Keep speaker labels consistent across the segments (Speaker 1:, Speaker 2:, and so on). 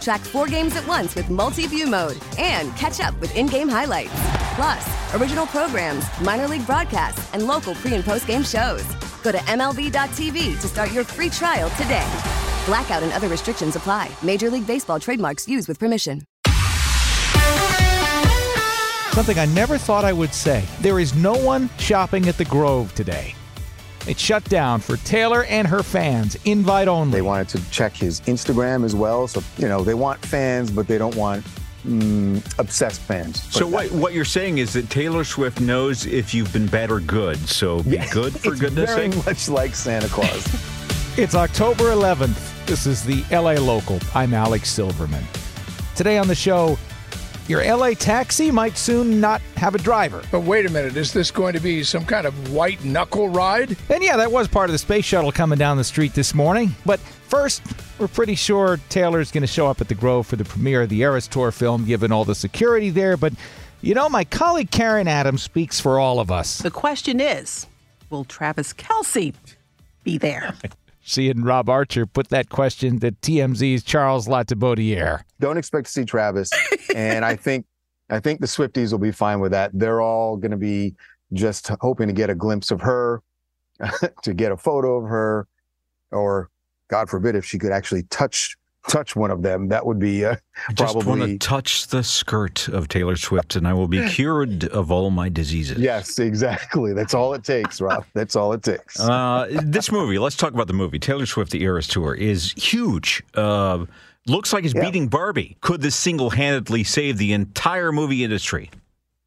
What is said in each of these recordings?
Speaker 1: Track four games at once with multi view mode and catch up with in game highlights. Plus, original programs, minor league broadcasts, and local pre and post game shows. Go to MLB.tv to start your free trial today. Blackout and other restrictions apply. Major League Baseball trademarks used with permission.
Speaker 2: Something I never thought I would say. There is no one shopping at the Grove today. It's shut down for Taylor and her fans, invite only.
Speaker 3: They wanted to check his Instagram as well. So, you know, they want fans, but they don't want mm, obsessed fans.
Speaker 4: So what, what you're saying is that Taylor Swift knows if you've been bad or good. So be
Speaker 3: Yeah,
Speaker 4: good for
Speaker 3: it's
Speaker 4: goodness
Speaker 3: very
Speaker 4: sake.
Speaker 3: much like Santa Claus.
Speaker 2: It's October 11th. This is the LA Local. I'm Alex Silverman. Today on the show, your LA taxi might soon not have a driver.
Speaker 5: But wait a minute, is this going to be some kind of white knuckle ride?
Speaker 2: And yeah, that was part of the space shuttle coming down the street this morning. But first, we're pretty sure Taylor's going to show up at the Grove for the premiere of the Eras Tour film, given all the security there. But you know, my colleague Karen Adams speaks for all of us.
Speaker 6: The question is will Travis Kelce be there?
Speaker 2: She and Rob Archer put that question to TMZ's Charles Latibeaudiere.
Speaker 3: don't expect to see Travis. And I think I think the Swifties will be fine with that. They're all going to be just hoping to get a glimpse of her, to get a photo of her, or God forbid if she could actually touch touch one of them, that would be uh,
Speaker 4: I just want to touch the skirt of Taylor Swift, and I will be cured of all my diseases.
Speaker 3: yes, exactly. That's all it takes, Rob. That's all it takes.
Speaker 4: Uh, this movie, let's talk about the movie. Taylor Swift, The Eras Tour, is huge. Uh, looks like it's
Speaker 3: Yeah.
Speaker 4: beating Barbie. Could this single handedly save the entire movie industry?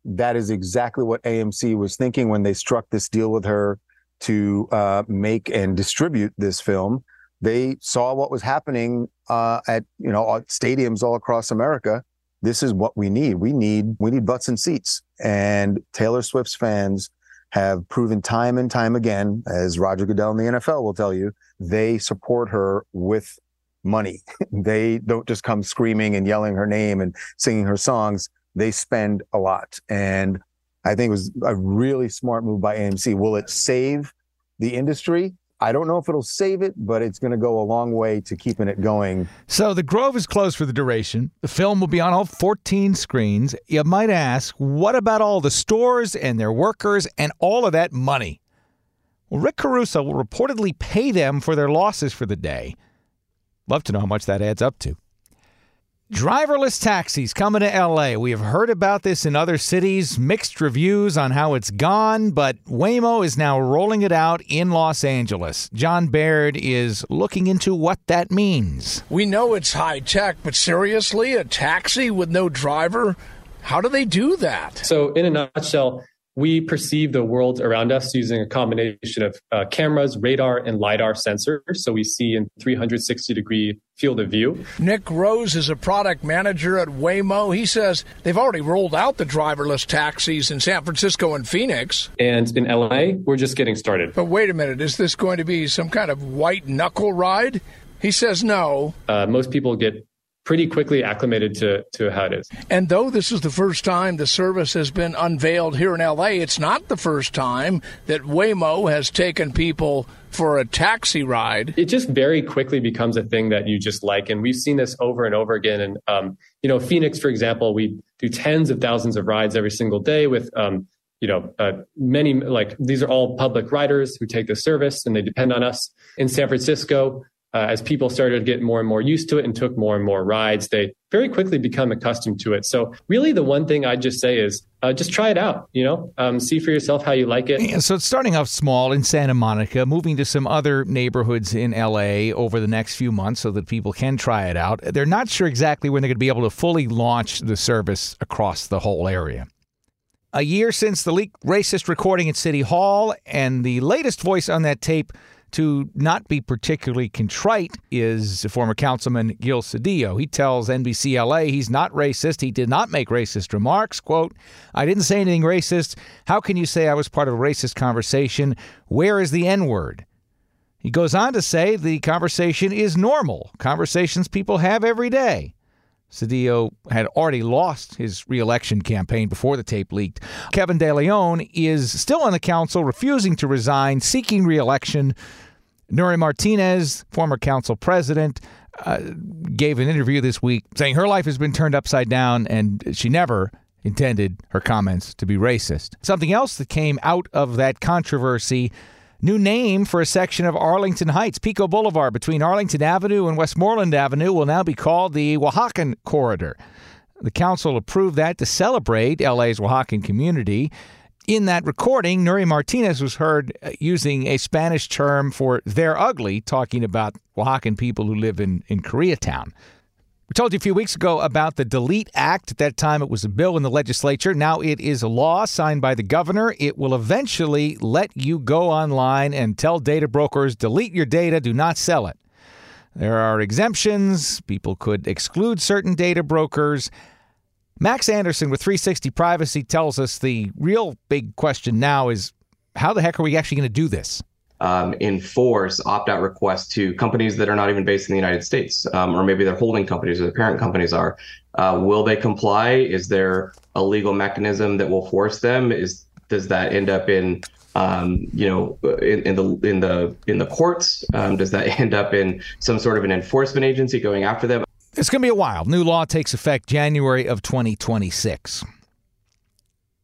Speaker 3: that is exactly what AMC was thinking when they struck this deal with her to uh, make and distribute this film. They saw what was happening uh, at you know stadiums all across America. This is what we need. We need we need butts and seats. And Taylor Swift's fans have proven time and time again, as Roger Goodell in the NFL will tell you, they support her with money. they don't just come screaming and yelling her name and singing her songs they spend a lot. And I think it was a really smart move by AMC. Will it save the industry? I don't know if it'll save it, but it's going to go a long way to keeping it going.
Speaker 2: So the Grove is closed for the duration. The film will be on all 14 screens. You might ask, what about all the stores and their workers and all of that money? Well, Rick Caruso will reportedly pay them for their losses for the day. Love to know how much that adds up to. Driverless taxis coming to LA. We have heard about this in other cities, mixed reviews on how it's gone, but Waymo is now rolling it out in Los Angeles. John Baird is looking into what that means.
Speaker 5: We know it's high tech, but seriously, a taxi with no driver? How do they do that?
Speaker 7: So, in a nutshell, we perceive the world around us using a combination of uh, cameras, radar, and LiDAR sensors. So, we see in 360 degree field of view.
Speaker 5: Nick Rose is a product manager at Waymo. He says they've already rolled out the driverless taxis in San Francisco and Phoenix.
Speaker 7: And in LA, we're just getting started.
Speaker 5: But wait a minute, is this going to be some kind of white knuckle ride? He says no.
Speaker 7: Uh, most people get pretty quickly acclimated to, to how it is.
Speaker 5: And though this is the first time the service has been unveiled here in LA, it's not the first time that Waymo has taken people for a taxi ride.
Speaker 7: It just very quickly becomes a thing that you just like. And we've seen this over and over again. And, um, you know, Phoenix, for example, we do tens of thousands of rides every single day with, um, you know, uh, many, like these are all public riders who take the service and they depend on us. In San Francisco, uh, as people started to get more and more used to it and took more and more rides, they very quickly become accustomed to it. So really, the one thing I'd just say is uh, just try it out. You know, um, see for yourself how you like it.
Speaker 2: Yeah, so it's starting off small in Santa Monica, moving to some other neighborhoods in LA over the next few months so that people can try it out. They're not sure exactly when they're going to be able to fully launch the service across the whole area. A year since the leaked racist recording at City Hall, and the latest voice on that tape to not be particularly contrite is former councilman Gil Cedillo. He tells NBC LA he's not racist. He did not make racist remarks. Quote, I didn't say anything racist. How can you say I was part of a racist conversation? Where is the N word? He goes on to say the conversation is normal, conversations people have every day. Cedillo had already lost his reelection campaign before the tape leaked. Kevin De Leon is still on the council, refusing to resign, seeking reelection. Nury Martinez, former council president, uh, gave an interview this week saying her life has been turned upside down and she never intended her comments to be racist. Something else that came out of that controversy New name for a section of Arlington Heights. Pico Boulevard between Arlington Avenue and Westmoreland Avenue will now be called the Oaxacan Corridor. The council approved that to celebrate LA's Oaxacan community. In that recording, Nury Martinez was heard uh, using a Spanish term for they're ugly, talking about Oaxacan people who live in, in Koreatown. We told you a few weeks ago about the Delete Act. At that time, it was a bill in the legislature. Now it is a law signed by the governor. It will eventually let you go online and tell data brokers delete your data, do not sell it. There are exemptions. People could exclude certain data brokers. Max Anderson with 360 Privacy tells us the real big question now is how the heck are we actually going to do this?
Speaker 8: Um, enforce opt-out requests to companies that are not even based in the United States, um, or maybe their holding companies or their parent companies are. Uh, will they comply? Is there a legal mechanism that will force them? Is does that end up in um, you know, in, in, the in the in the courts? Um, does that end up in some sort of an enforcement agency going after them?
Speaker 2: It's going to be a while. New law takes effect January of 2026.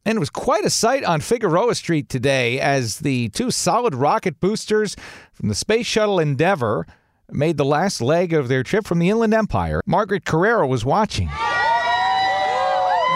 Speaker 2: And it was quite a sight on Figueroa Street today as the two solid rocket boosters from the Space Shuttle Endeavour made the last leg of their trip from the Inland Empire. Margaret Carrero was watching.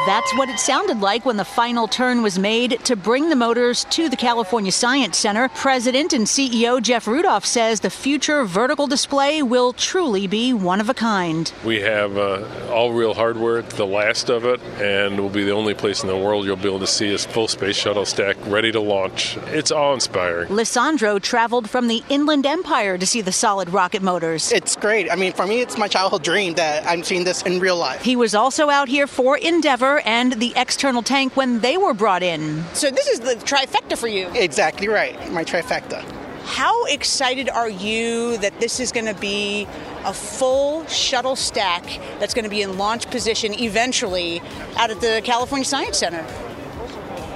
Speaker 9: That's what it sounded like when the final turn was made to bring the motors to the California Science Center. President and CEO Jeff Rudolph says the future vertical display will truly be one of a kind.
Speaker 10: We have uh, all real hardware, the last of it, and we'll be the only place in the world you'll be able to see a full space shuttle stack ready to launch. It's awe inspiring.
Speaker 9: Lisandro traveled from the Inland Empire to see the solid rocket motors.
Speaker 11: It's great. I mean, for me, it's my childhood dream that I'm seeing this in real life.
Speaker 9: He was also out here for Endeavour and the external tank when they were brought in.
Speaker 12: So this is the trifecta for you.
Speaker 11: Exactly right, my trifecta.
Speaker 12: How excited are you that this is going to be a full shuttle stack that's going to be in launch position eventually out at the California Science Center?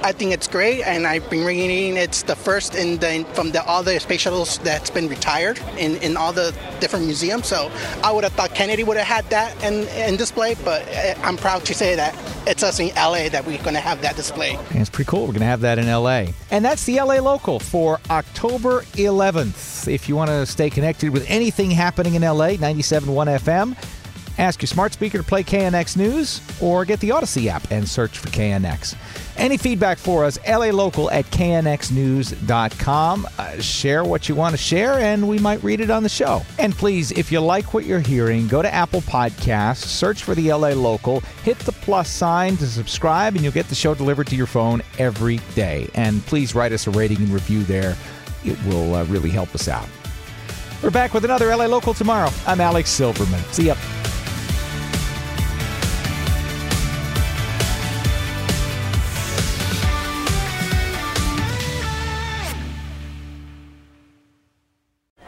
Speaker 11: I think it's great, and I've been reading it's the first in the from the all the space shuttles that's been retired in, in all the different museums. So I would have thought Kennedy would have had that in, in display, but uh, I'm proud to say that it's us in LA that we're going to have that display.
Speaker 2: And it's pretty cool. We're going to have that in LA. And that's the LA local for October 11th. If you want to stay connected with anything happening in LA, 97.1 FM, ask your smart speaker to play KNX News or get the Odyssey app and search for KNX. Any feedback for us, LA Local at knxnews.com. Uh, share what you want to share, and we might read it on the show. And please, if you like what you're hearing, go to Apple Podcasts, search for the LA Local, hit the plus sign to subscribe, and you'll get the show delivered to your phone every day. And please write us a rating and review there. It will uh, really help us out. We're back with another LA Local tomorrow. I'm Alex Silverman. See ya.